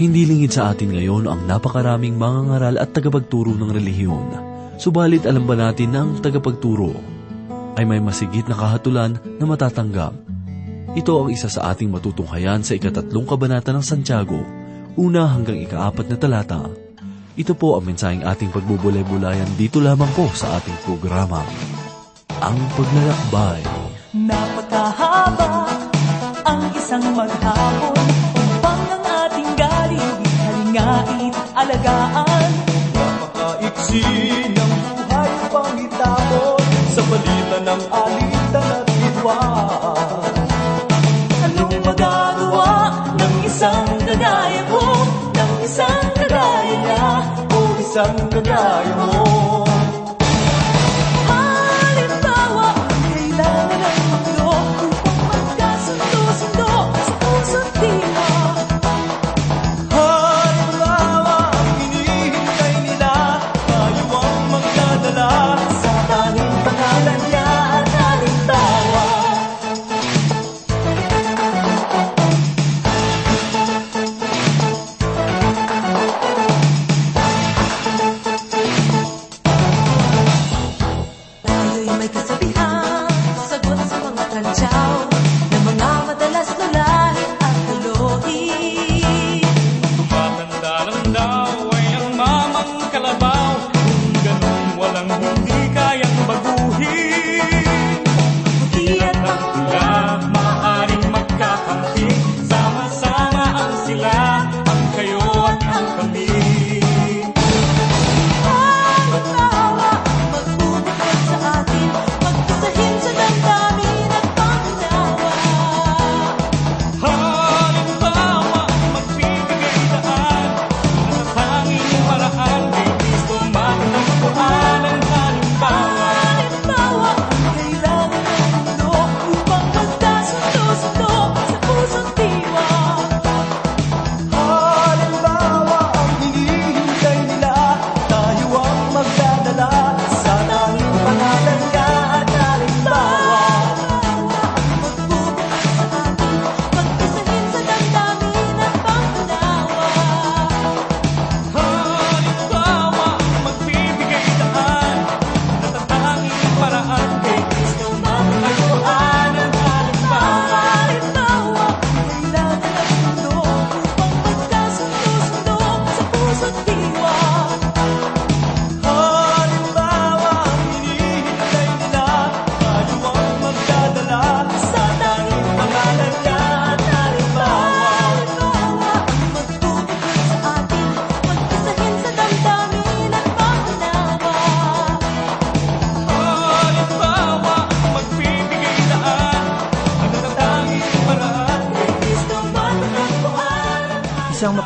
Hindi lingid sa atin ngayon ang napakaraming mga ngaral at tagapagturo ng relihiyon. Subalit alam ba natin na ang tagapagturo ay may masigit na kahatulan na matatanggap. Ito ang isa sa ating matutunghayan sa ikatatlong kabanata ng Santiago, una hanggang ikaapat na talata. Ito po ang mensaheng ating pagbubulay-bulayan dito lamang po sa ating programa. Ang Paglalakbay. Napakahaba ang isang maghapon alagaan. Napakaiksi ng buhay upang itapon sa palitan ng alitan at bidwan. Anong magagawa ng isang kagaya ko, ng isang kagaya niya? O isang kagaya mo.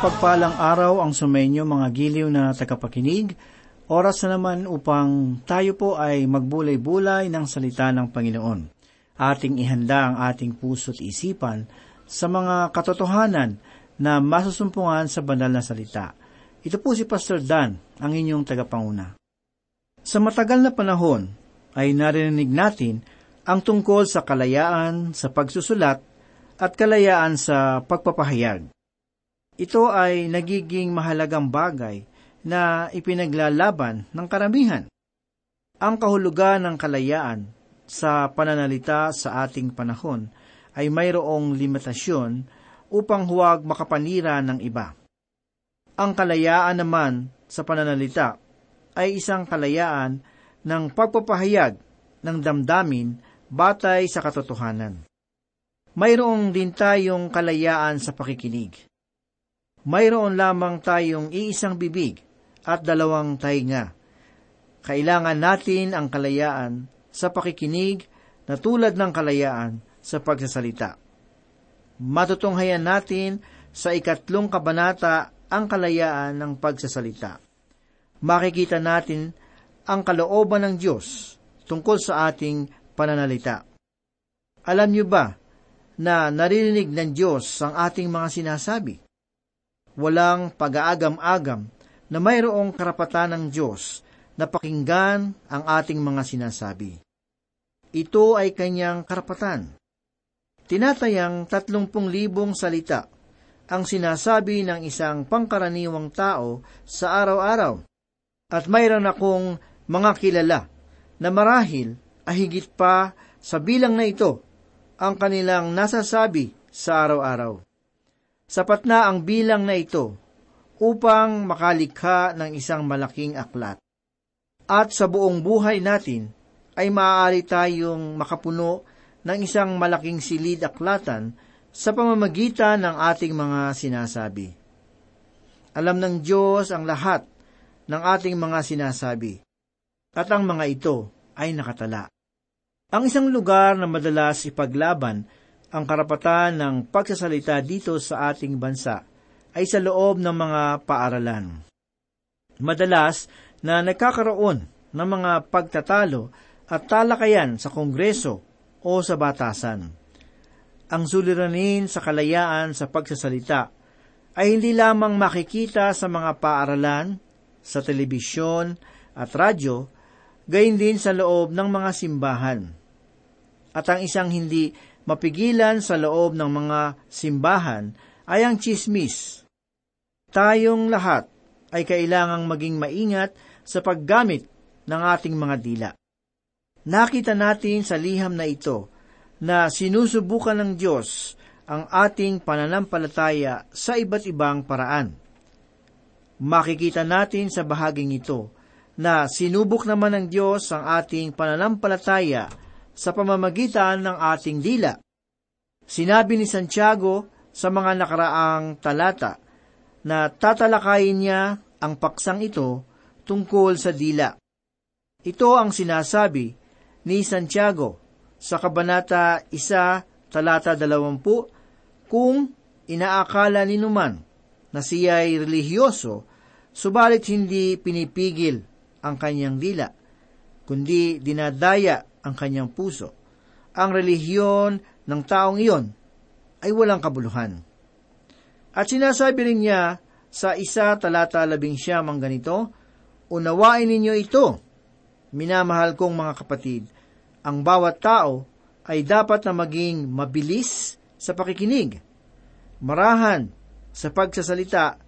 Mapagpalang araw ang sumenyo mga giliw na tagapakinig. Oras na naman upang tayo po ay magbulay-bulay ng salita ng Panginoon. Ating ihanda ang ating puso't isipan sa mga katotohanan na masusumpungan sa banal na salita. Ito po si Pastor Dan, ang inyong tagapanguna. Sa matagal na panahon ay narinig natin ang tungkol sa kalayaan sa pagsusulat at kalayaan sa pagpapahayag. Ito ay nagiging mahalagang bagay na ipinaglalaban ng karamihan. Ang kahulugan ng kalayaan sa pananalita sa ating panahon ay mayroong limitasyon upang huwag makapanira ng iba. Ang kalayaan naman sa pananalita ay isang kalayaan ng pagpapahayag ng damdamin batay sa katotohanan. Mayroong din tayong kalayaan sa pakikinig. Mayroon lamang tayong iisang bibig at dalawang tainga. Kailangan natin ang kalayaan sa pakikinig na tulad ng kalayaan sa pagsasalita. Matutunghayan natin sa ikatlong kabanata ang kalayaan ng pagsasalita. Makikita natin ang kalooban ng Diyos tungkol sa ating pananalita. Alam niyo ba na naririnig ng Diyos ang ating mga sinasabi? Walang pag-aagam-agam na mayroong karapatan ng Diyos na pakinggan ang ating mga sinasabi. Ito ay kanyang karapatan. Tinatayang tatlongpung libong salita ang sinasabi ng isang pangkaraniwang tao sa araw-araw. At mayroon akong mga kilala na marahil ay higit pa sa bilang na ito ang kanilang nasasabi sa araw-araw. Sapat na ang bilang na ito upang makalikha ng isang malaking aklat. At sa buong buhay natin ay maaari tayong makapuno ng isang malaking silid aklatan sa pamamagitan ng ating mga sinasabi. Alam ng Diyos ang lahat ng ating mga sinasabi, at ang mga ito ay nakatala. Ang isang lugar na madalas ipaglaban ang karapatan ng pagsasalita dito sa ating bansa ay sa loob ng mga paaralan. Madalas na nagkakaroon ng mga pagtatalo at talakayan sa Kongreso o sa batasan ang suliranin sa kalayaan sa pagsasalita ay hindi lamang makikita sa mga paaralan, sa telebisyon at radyo, gayon din sa loob ng mga simbahan. At ang isang hindi mapigilan sa loob ng mga simbahan ay ang chismis. Tayong lahat ay kailangang maging maingat sa paggamit ng ating mga dila. Nakita natin sa liham na ito na sinusubukan ng Diyos ang ating pananampalataya sa iba't ibang paraan. Makikita natin sa bahaging ito na sinubok naman ng Diyos ang ating pananampalataya sa pamamagitan ng ating dila. Sinabi ni Santiago sa mga nakaraang talata na tatalakayin niya ang paksang ito tungkol sa dila. Ito ang sinasabi ni Santiago sa Kabanata 1, talata 20, kung inaakala ni numan na siya ay relihiyoso, subalit hindi pinipigil ang kanyang dila, kundi dinadaya ang kanyang puso. Ang relihiyon ng taong iyon ay walang kabuluhan. At sinasabi rin niya sa isa talata labing siyamang ganito, Unawain ninyo ito, minamahal kong mga kapatid, ang bawat tao ay dapat na maging mabilis sa pakikinig, marahan sa pagsasalita,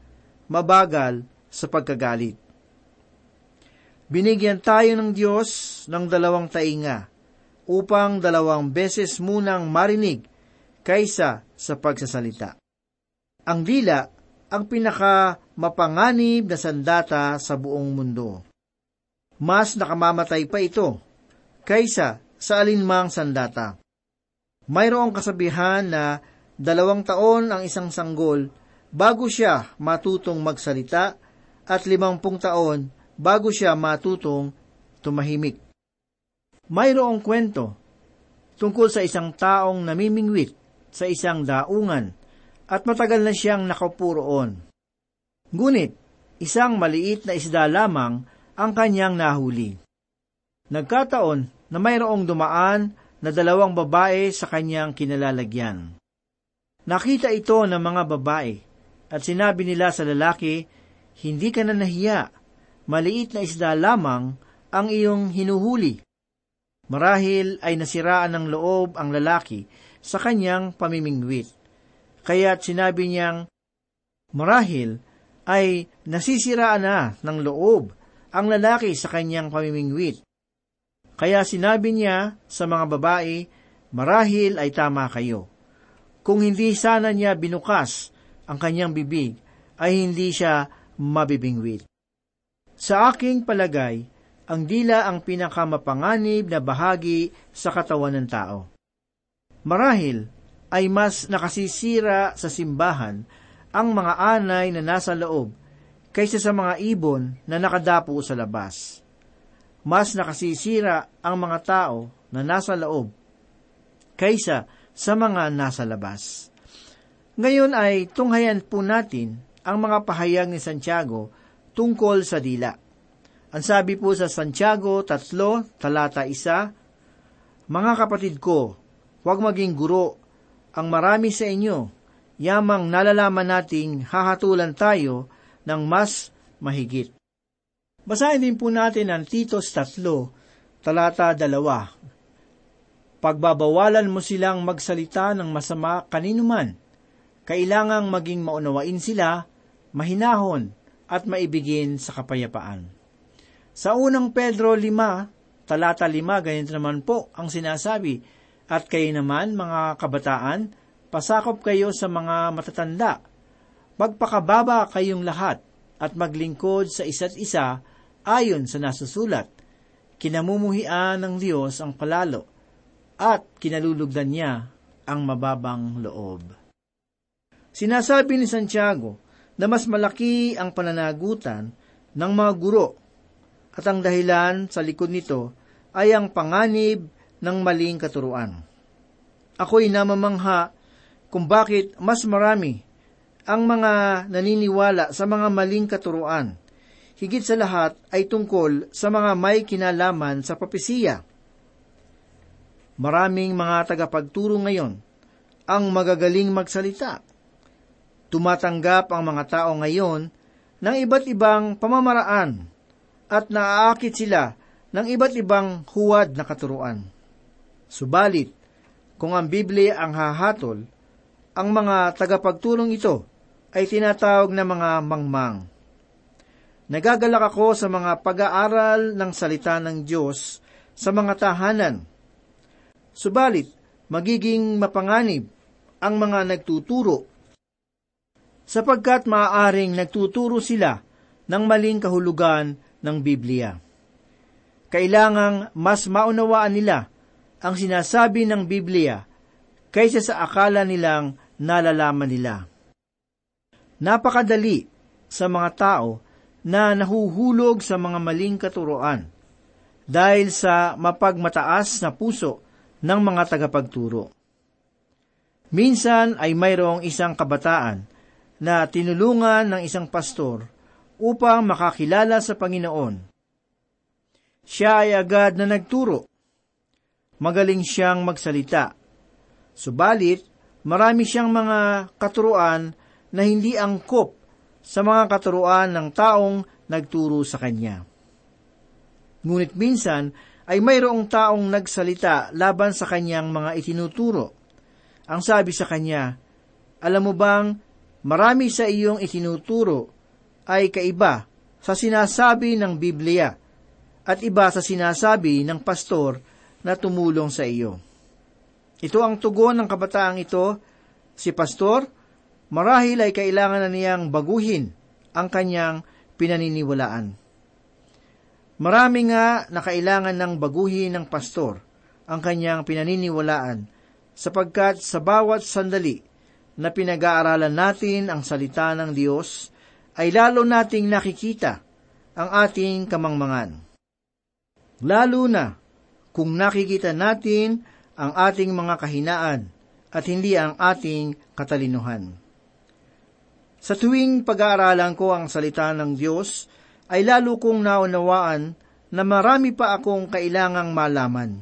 mabagal sa pagkagalit. Binigyan tayo ng Diyos ng dalawang tainga upang dalawang beses munang marinig kaysa sa pagsasalita. Ang dila ang pinaka mapanganib na sandata sa buong mundo. Mas nakamamatay pa ito kaysa sa alinmang sandata. Mayroong kasabihan na dalawang taon ang isang sanggol bago siya matutong magsalita at limampung taon bago siya matutong tumahimik. Mayroong kwento tungkol sa isang taong namimingwit sa isang daungan at matagal na siyang nakaupuroon. Ngunit, isang maliit na isda lamang ang kanyang nahuli. Nagkataon na mayroong dumaan na dalawang babae sa kanyang kinalalagyan. Nakita ito ng mga babae at sinabi nila sa lalaki, Hindi ka na nahiya, maliit na isda lamang ang iyong hinuhuli. Marahil ay nasiraan ng loob ang lalaki sa kanyang pamimingwit. Kaya't sinabi niyang, Marahil ay nasisiraan na ng loob ang lalaki sa kanyang pamimingwit kaya sinabi niya sa mga babae, marahil ay tama kayo. Kung hindi sana niya binukas ang kanyang bibig, ay hindi siya mabibingwit. Sa aking palagay, ang dila ang pinakamapanganib na bahagi sa katawan ng tao. Marahil ay mas nakasisira sa simbahan ang mga anay na nasa loob kaysa sa mga ibon na nakadapo sa labas mas nakasisira ang mga tao na nasa loob kaysa sa mga nasa labas. Ngayon ay tunghayan po natin ang mga pahayag ni Santiago tungkol sa dila. Ang sabi po sa Santiago 3, talata 1, Mga kapatid ko, huwag maging guro ang marami sa inyo, yamang nalalaman nating hahatulan tayo ng mas mahigit. Basahin din po natin ang Titos 3, talata 2. Pagbabawalan mo silang magsalita ng masama kaninuman, kailangang maging maunawain sila, mahinahon, at maibigin sa kapayapaan. Sa unang Pedro 5, talata 5, ganito naman po ang sinasabi, At kayo naman, mga kabataan, pasakop kayo sa mga matatanda. Magpakababa kayong lahat at maglingkod sa isa't isa ayon sa nasusulat. Kinamumuhian ng Diyos ang palalo at kinalulugdan niya ang mababang loob. Sinasabi ni Santiago na mas malaki ang pananagutan ng mga guro at ang dahilan sa likod nito ay ang panganib ng maling katuruan. Ako'y namamangha kung bakit mas marami ang mga naniniwala sa mga maling katuruan. Higit sa lahat ay tungkol sa mga may kinalaman sa papisiya. Maraming mga tagapagturo ngayon ang magagaling magsalita Tumatanggap ang mga tao ngayon ng iba't ibang pamamaraan at naaakit sila ng iba't ibang huwad na katuruan. Subalit, kung ang Biblia ang hahatol, ang mga tagapagtulong ito ay tinatawag na mga mangmang. Nagagalak ako sa mga pag-aaral ng salita ng Diyos sa mga tahanan. Subalit, magiging mapanganib ang mga nagtuturo sapagkat maaaring nagtuturo sila ng maling kahulugan ng Biblia. Kailangang mas maunawaan nila ang sinasabi ng Biblia kaysa sa akala nilang nalalaman nila. Napakadali sa mga tao na nahuhulog sa mga maling katuroan dahil sa mapagmataas na puso ng mga tagapagturo. Minsan ay mayroong isang kabataan na tinulungan ng isang pastor upang makakilala sa Panginoon. Siya ay agad na nagturo. Magaling siyang magsalita. Subalit, marami siyang mga katuruan na hindi angkop sa mga katuruan ng taong nagturo sa kanya. Ngunit minsan ay mayroong taong nagsalita laban sa kanyang mga itinuturo. Ang sabi sa kanya, Alam mo bang marami sa iyong itinuturo ay kaiba sa sinasabi ng Biblia at iba sa sinasabi ng pastor na tumulong sa iyo. Ito ang tugon ng kabataang ito, si pastor, marahil ay kailangan na niyang baguhin ang kanyang pinaniniwalaan. Marami nga na kailangan ng baguhin ng pastor ang kanyang pinaniniwalaan sapagkat sa bawat sandali na pinag-aaralan natin ang salita ng Diyos, ay lalo nating nakikita ang ating kamangmangan. Lalo na kung nakikita natin ang ating mga kahinaan at hindi ang ating katalinuhan. Sa tuwing pag-aaralan ko ang salita ng Diyos, ay lalo kong naunawaan na marami pa akong kailangang malaman.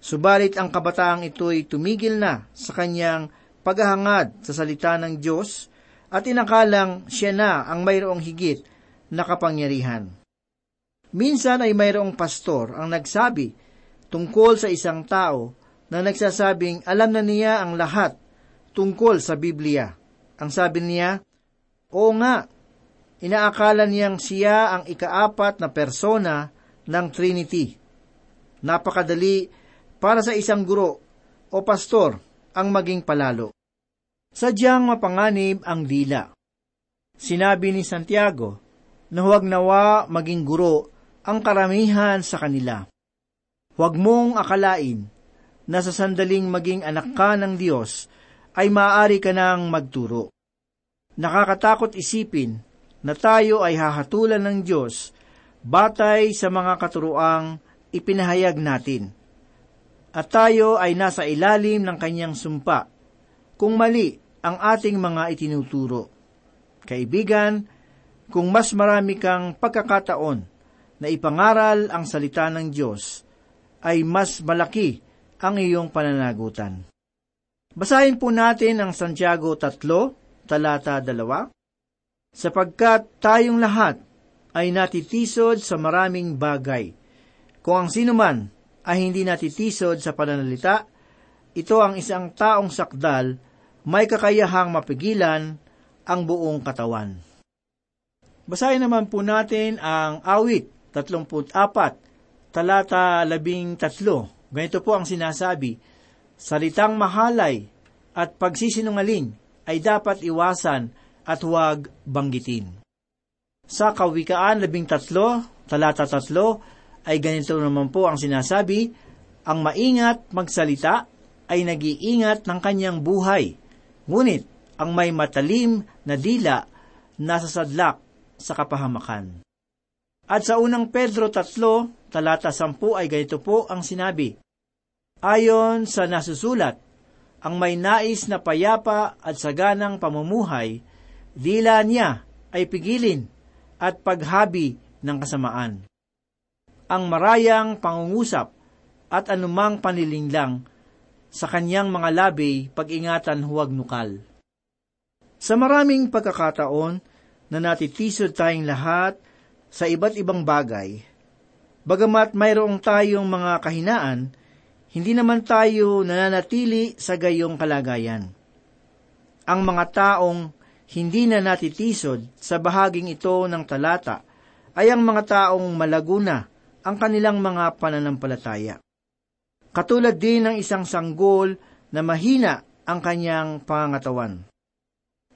Subalit ang kabataang ito'y tumigil na sa kanyang paghahangad sa salita ng Diyos at inakalang siya na ang mayroong higit na kapangyarihan. Minsan ay mayroong pastor ang nagsabi tungkol sa isang tao na nagsasabing alam na niya ang lahat tungkol sa Biblia. Ang sabi niya, Oo nga, inaakala niyang siya ang ikaapat na persona ng Trinity. Napakadali para sa isang guro o pastor ang maging palalo. Sadyang mapanganib ang dila. Sinabi ni Santiago na huwag nawa maging guro ang karamihan sa kanila. Huwag mong akalain na sa sandaling maging anak ka ng Diyos ay maaari ka nang magturo. Nakakatakot isipin na tayo ay hahatulan ng Diyos batay sa mga katuruang ipinahayag natin at tayo ay nasa ilalim ng kanyang sumpa kung mali ang ating mga itinuturo. Kaibigan, kung mas marami kang pagkakataon na ipangaral ang salita ng Diyos, ay mas malaki ang iyong pananagutan. Basahin po natin ang Santiago 3, talata 2. Sapagkat tayong lahat ay natitisod sa maraming bagay. Kung ang sino man ay hindi natitisod sa pananalita, ito ang isang taong sakdal may kakayahang mapigilan ang buong katawan. Basahin naman po natin ang awit 34, talata 13. Ganito po ang sinasabi, Salitang mahalay at pagsisinungaling ay dapat iwasan at huwag banggitin. Sa Kawikaan 13, talata 3, ay ganito naman po ang sinasabi, ang maingat magsalita ay nag-iingat ng kanyang buhay, ngunit ang may matalim na dila nasa sadlak sa kapahamakan. At sa unang Pedro 3, talata 10 ay ganito po ang sinabi, Ayon sa nasusulat, ang may nais na payapa at saganang pamumuhay, dila niya ay pigilin at paghabi ng kasamaan. Ang marayang pangungusap at anumang panilinglang sa kanyang mga labi pag-ingatan huwag nukal. Sa maraming pagkakataon na natitisod tayong lahat sa iba't ibang bagay, bagamat mayroong tayong mga kahinaan, hindi naman tayo nananatili sa gayong kalagayan. Ang mga taong hindi na natitisod sa bahaging ito ng talata ay ang mga taong malaguna ang kanilang mga pananampalataya. Katulad din ng isang sanggol na mahina ang kanyang pangatawan.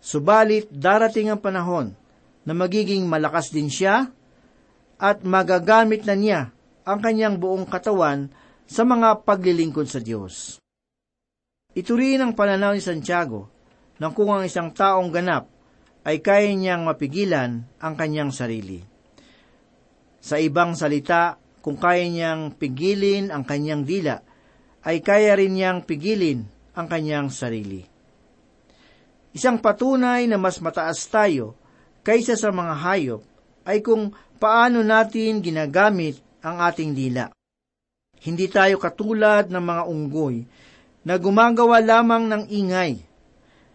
Subalit darating ang panahon na magiging malakas din siya at magagamit na niya ang kanyang buong katawan sa mga paglilingkod sa Diyos. Ito rin ang pananaw ni Santiago na kung ang isang taong ganap ay kaya niyang mapigilan ang kanyang sarili. Sa ibang salita, kung kaya niyang pigilin ang kanyang dila, ay kaya rin niyang pigilin ang kanyang sarili. Isang patunay na mas mataas tayo kaysa sa mga hayop ay kung paano natin ginagamit ang ating dila. Hindi tayo katulad ng mga unggoy na gumagawa lamang ng ingay.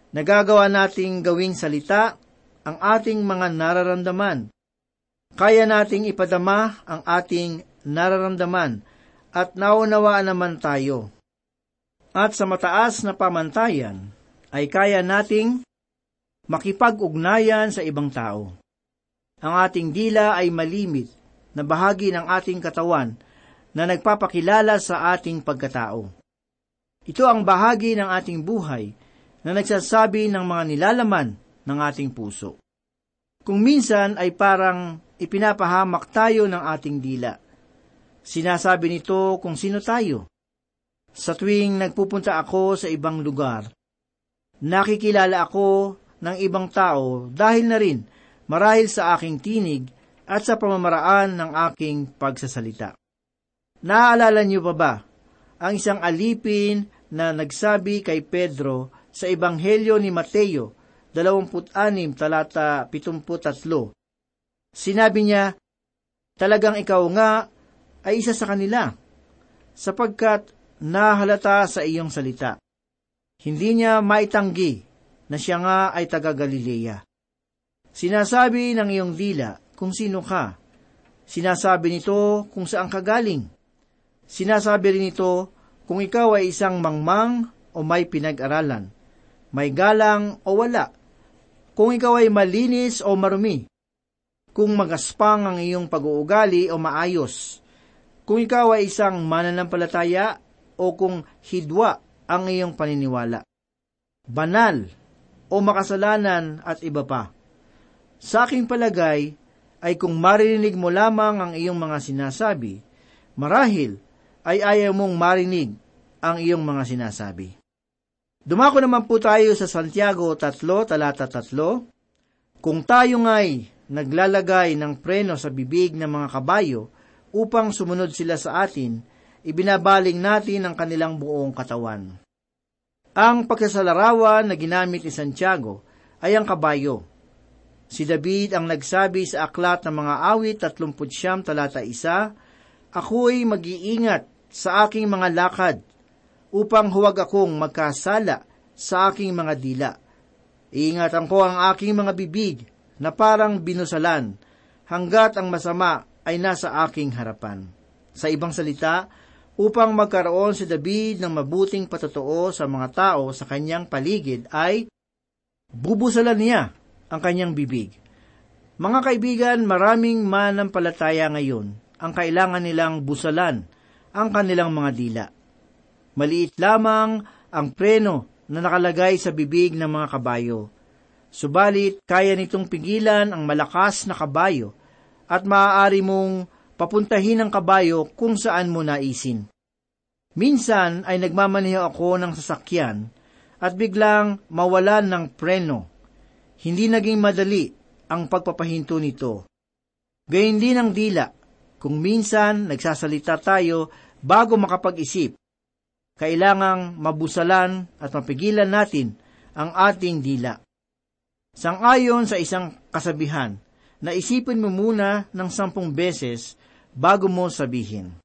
Nagagawa nating gawing salita ang ating mga nararamdaman. Kaya nating ipadama ang ating nararamdaman at naunawaan naman tayo. At sa mataas na pamantayan, ay kaya nating makipag-ugnayan sa ibang tao. Ang ating dila ay malimit na bahagi ng ating katawan na nagpapakilala sa ating pagkatao. Ito ang bahagi ng ating buhay na nagsasabi ng mga nilalaman ng ating puso. Kung minsan ay parang ipinapahamak tayo ng ating dila. Sinasabi nito kung sino tayo. Sa tuwing nagpupunta ako sa ibang lugar, Nakikilala ako ng ibang tao dahil na rin marahil sa aking tinig at sa pamamaraan ng aking pagsasalita. Naaalala niyo pa ba ang isang alipin na nagsabi kay Pedro sa Ebanghelyo ni Mateo, 26 talata 73. Sinabi niya, Talagang ikaw nga ay isa sa kanila, sapagkat nahalata sa iyong salita. Hindi niya maitanggi na siya nga ay taga Galilea. Sinasabi ng iyong dila kung sino ka. Sinasabi nito kung saan ka galing. Sinasabi rin ito kung ikaw ay isang mangmang o may pinag-aralan, may galang o wala, kung ikaw ay malinis o marumi, kung magaspang ang iyong pag-uugali o maayos, kung ikaw ay isang mananampalataya o kung hidwa ang iyong paniniwala. Banal o makasalanan at iba pa. Sa aking palagay ay kung marinig mo lamang ang iyong mga sinasabi, marahil ay ayaw mong marinig ang iyong mga sinasabi. Dumako naman po tayo sa Santiago 3, talata 3. Kung tayo nga'y naglalagay ng preno sa bibig ng mga kabayo upang sumunod sila sa atin, ibinabaling natin ang kanilang buong katawan. Ang pagkasalarawan na ginamit ni Santiago ay ang kabayo. Si David ang nagsabi sa aklat ng mga awit 39 talata 1, Ako'y mag-iingat sa aking mga lakad upang huwag akong magkasala sa aking mga dila. Iingatan ko ang aking mga bibig na parang binusalan hanggat ang masama ay nasa aking harapan. Sa ibang salita, upang magkaroon si David ng mabuting patotoo sa mga tao sa kanyang paligid ay bubusalan niya ang kanyang bibig. Mga kaibigan, maraming manampalataya ngayon ang kailangan nilang busalan ang kanilang mga dila. Maliit lamang ang preno na nakalagay sa bibig ng mga kabayo. Subalit, kaya nitong pigilan ang malakas na kabayo at maaari mong papuntahin ang kabayo kung saan mo naisin. Minsan ay nagmamaneho ako ng sasakyan at biglang mawalan ng preno. Hindi naging madali ang pagpapahinto nito. Gayun din ang dila. Kung minsan nagsasalita tayo bago makapag-isip, kailangang mabusalan at mapigilan natin ang ating dila. Sangayon sa isang kasabihan, na isipin mo muna ng sampung beses bago mo sabihin.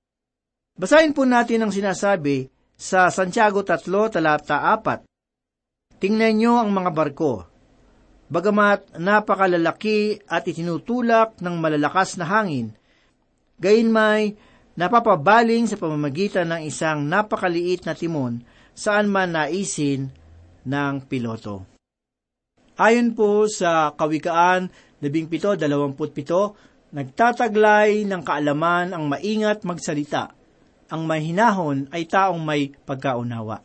Basahin po natin ang sinasabi sa Santiago 3, talata 4. Tingnan nyo ang mga barko. Bagamat napakalalaki at itinutulak ng malalakas na hangin, gayon may napapabaling sa pamamagitan ng isang napakaliit na timon saan man naisin ng piloto. Ayon po sa Kawikaan 17.27, nagtataglay ng kaalaman ang maingat magsalita. Ang mahinahon ay taong may pagkaunawa.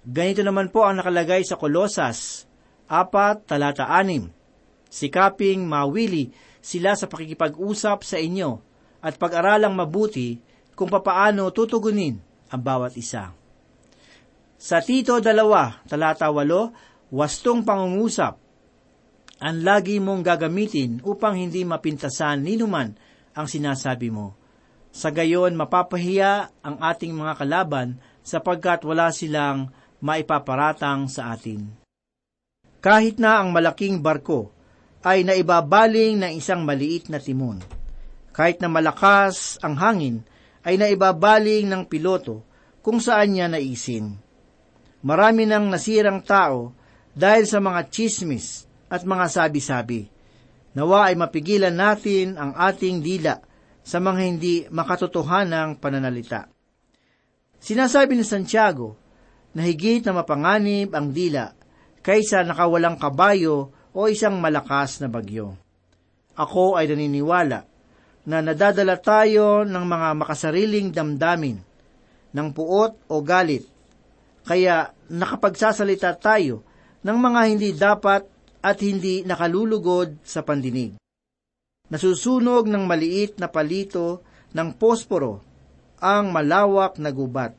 Ganito naman po ang nakalagay sa Kolosas 4, talata 6. Sikaping mawili sila sa pakikipag-usap sa inyo at pag-aralang mabuti kung papaano tutugunin ang bawat isa. Sa Tito 2, talata 8, wastong pangungusap, ang lagi mong gagamitin upang hindi mapintasan ninuman ang sinasabi mo. Sa gayon, mapapahiya ang ating mga kalaban sapagkat wala silang maipaparatang sa atin. Kahit na ang malaking barko ay naibabaling ng isang maliit na timon kahit na malakas ang hangin, ay naibabaling ng piloto kung saan niya naisin. Marami nang nasirang tao dahil sa mga chismis at mga sabi-sabi. Nawa ay mapigilan natin ang ating dila sa mga hindi makatotohanang pananalita. Sinasabi ni Santiago na higit na mapanganib ang dila kaysa nakawalang kabayo o isang malakas na bagyo. Ako ay naniniwala na nadadala tayo ng mga makasariling damdamin, ng puot o galit. Kaya nakapagsasalita tayo ng mga hindi dapat at hindi nakalulugod sa pandinig. Nasusunog ng maliit na palito ng posporo ang malawak na gubat.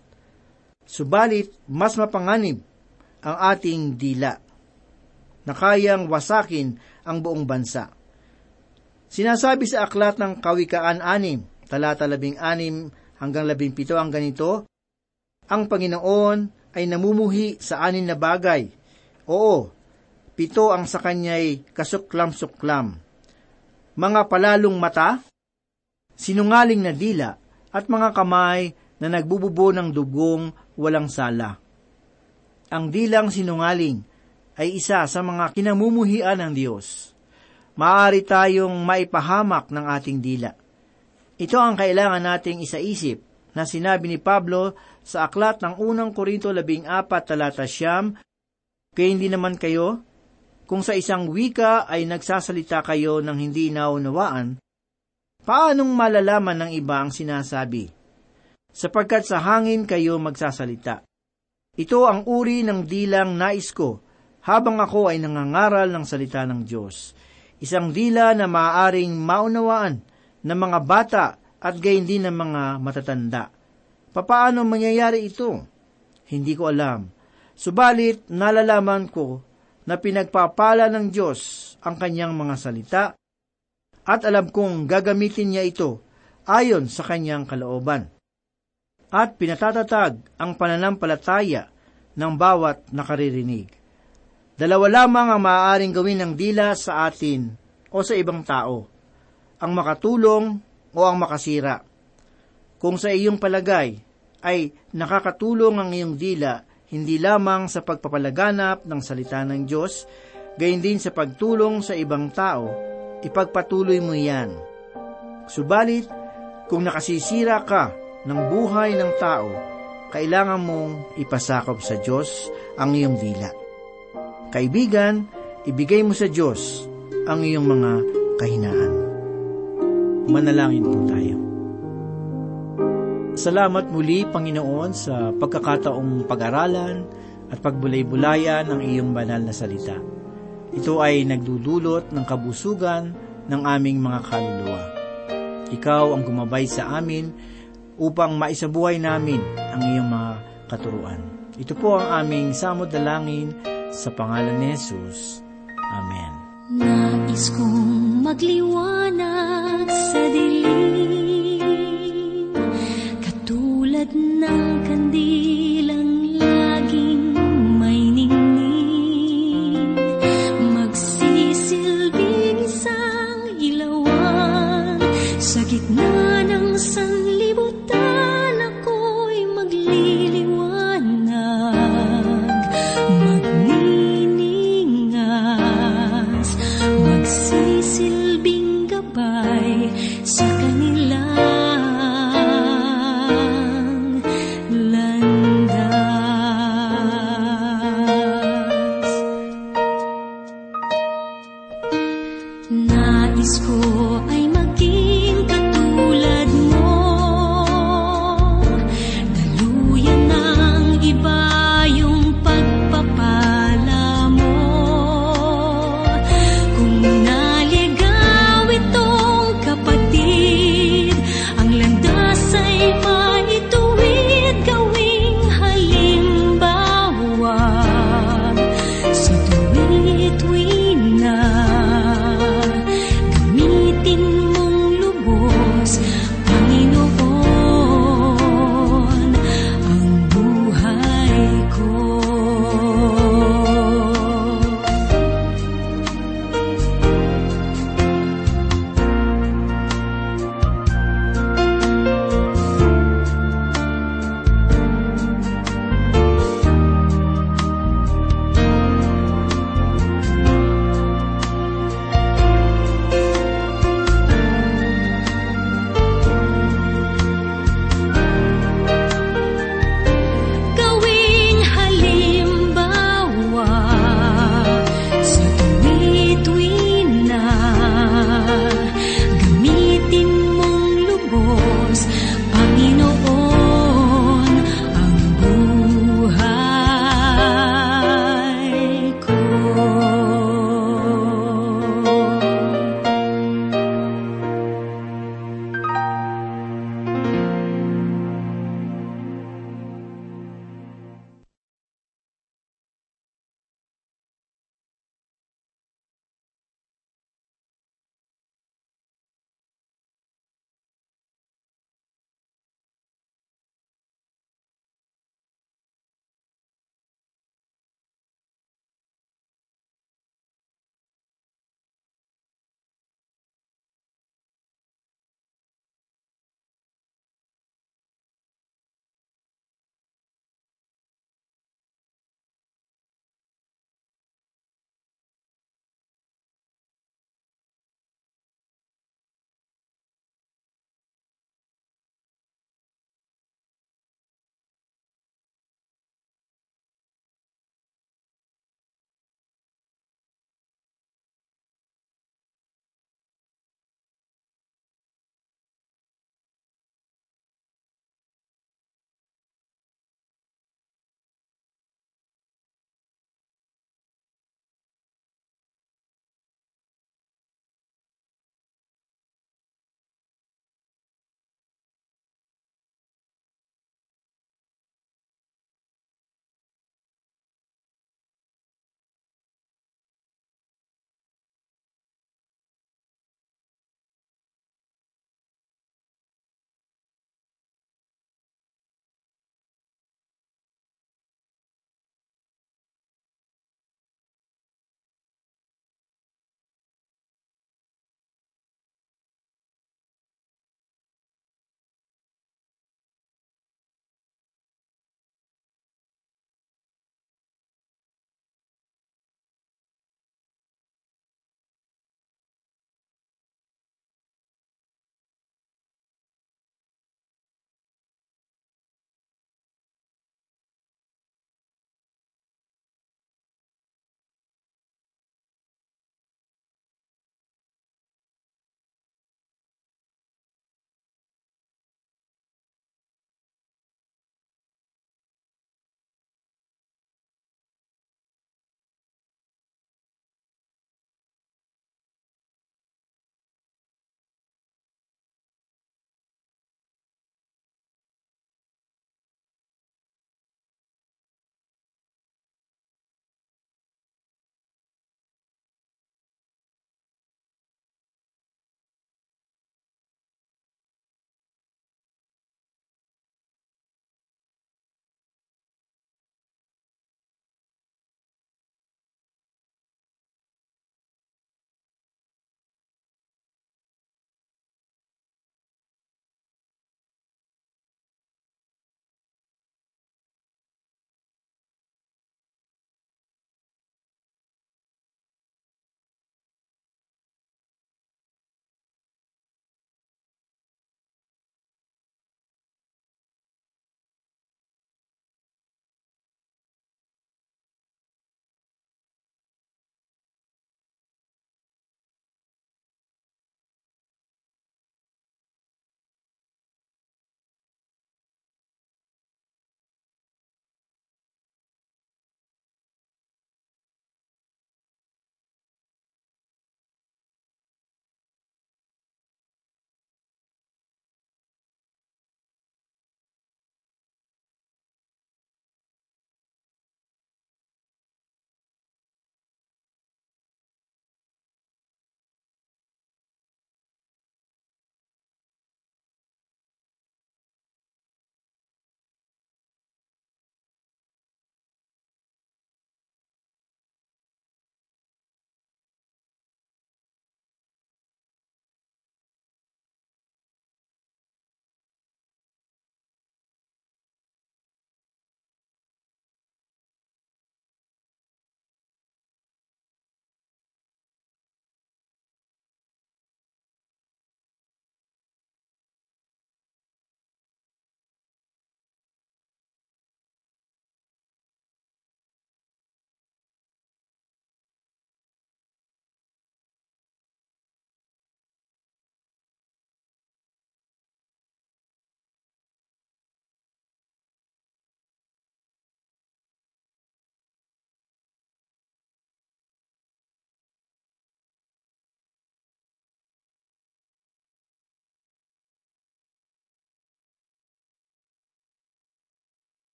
Subalit, mas mapanganib ang ating dila na kayang wasakin ang buong bansa. Sinasabi sa aklat ng Kawikaan 6, talata 16 hanggang 17 ang ganito, Ang Panginoon ay namumuhi sa anin na bagay. Oo, pito ang sa kanya'y kasuklam-suklam. Mga palalong mata, sinungaling na dila, at mga kamay na nagbububo ng dugong walang sala. Ang dilang sinungaling ay isa sa mga kinamumuhian ng Diyos maaari tayong maipahamak ng ating dila. Ito ang kailangan nating isaisip na sinabi ni Pablo sa aklat ng unang Korinto 14 talata siyam, kaya hindi naman kayo, kung sa isang wika ay nagsasalita kayo ng hindi naunawaan, paanong malalaman ng iba ang sinasabi? Sapagkat sa hangin kayo magsasalita. Ito ang uri ng dilang nais ko habang ako ay nangangaral ng salita ng Diyos isang dila na maaaring maunawaan ng mga bata at gayon din ng mga matatanda. Papaano mangyayari ito? Hindi ko alam. Subalit, nalalaman ko na pinagpapala ng Diyos ang kanyang mga salita at alam kong gagamitin niya ito ayon sa kanyang kalooban. At pinatatatag ang pananampalataya ng bawat nakaririnig. Dalawa lamang ang maaaring gawin ng dila sa atin o sa ibang tao. Ang makatulong o ang makasira. Kung sa iyong palagay ay nakakatulong ang iyong dila hindi lamang sa pagpapalaganap ng salita ng Diyos, gayon din sa pagtulong sa ibang tao, ipagpatuloy mo yan. Subalit, kung nakasisira ka ng buhay ng tao, kailangan mong ipasakop sa Diyos ang iyong dila. Kaibigan, ibigay mo sa Diyos ang iyong mga kahinaan. Manalangin po tayo. Salamat muli, Panginoon, sa pagkakataong pag-aralan at pagbulay-bulayan ng iyong banal na salita. Ito ay nagdudulot ng kabusugan ng aming mga kaluluwa. Ikaw ang gumabay sa amin upang maisabuhay namin ang iyong mga katuruan. Ito po ang aming samod dalangin sa pangalan ni Jesus. Amen. Nais kong magliwanag sa dilim tulad ng kandila.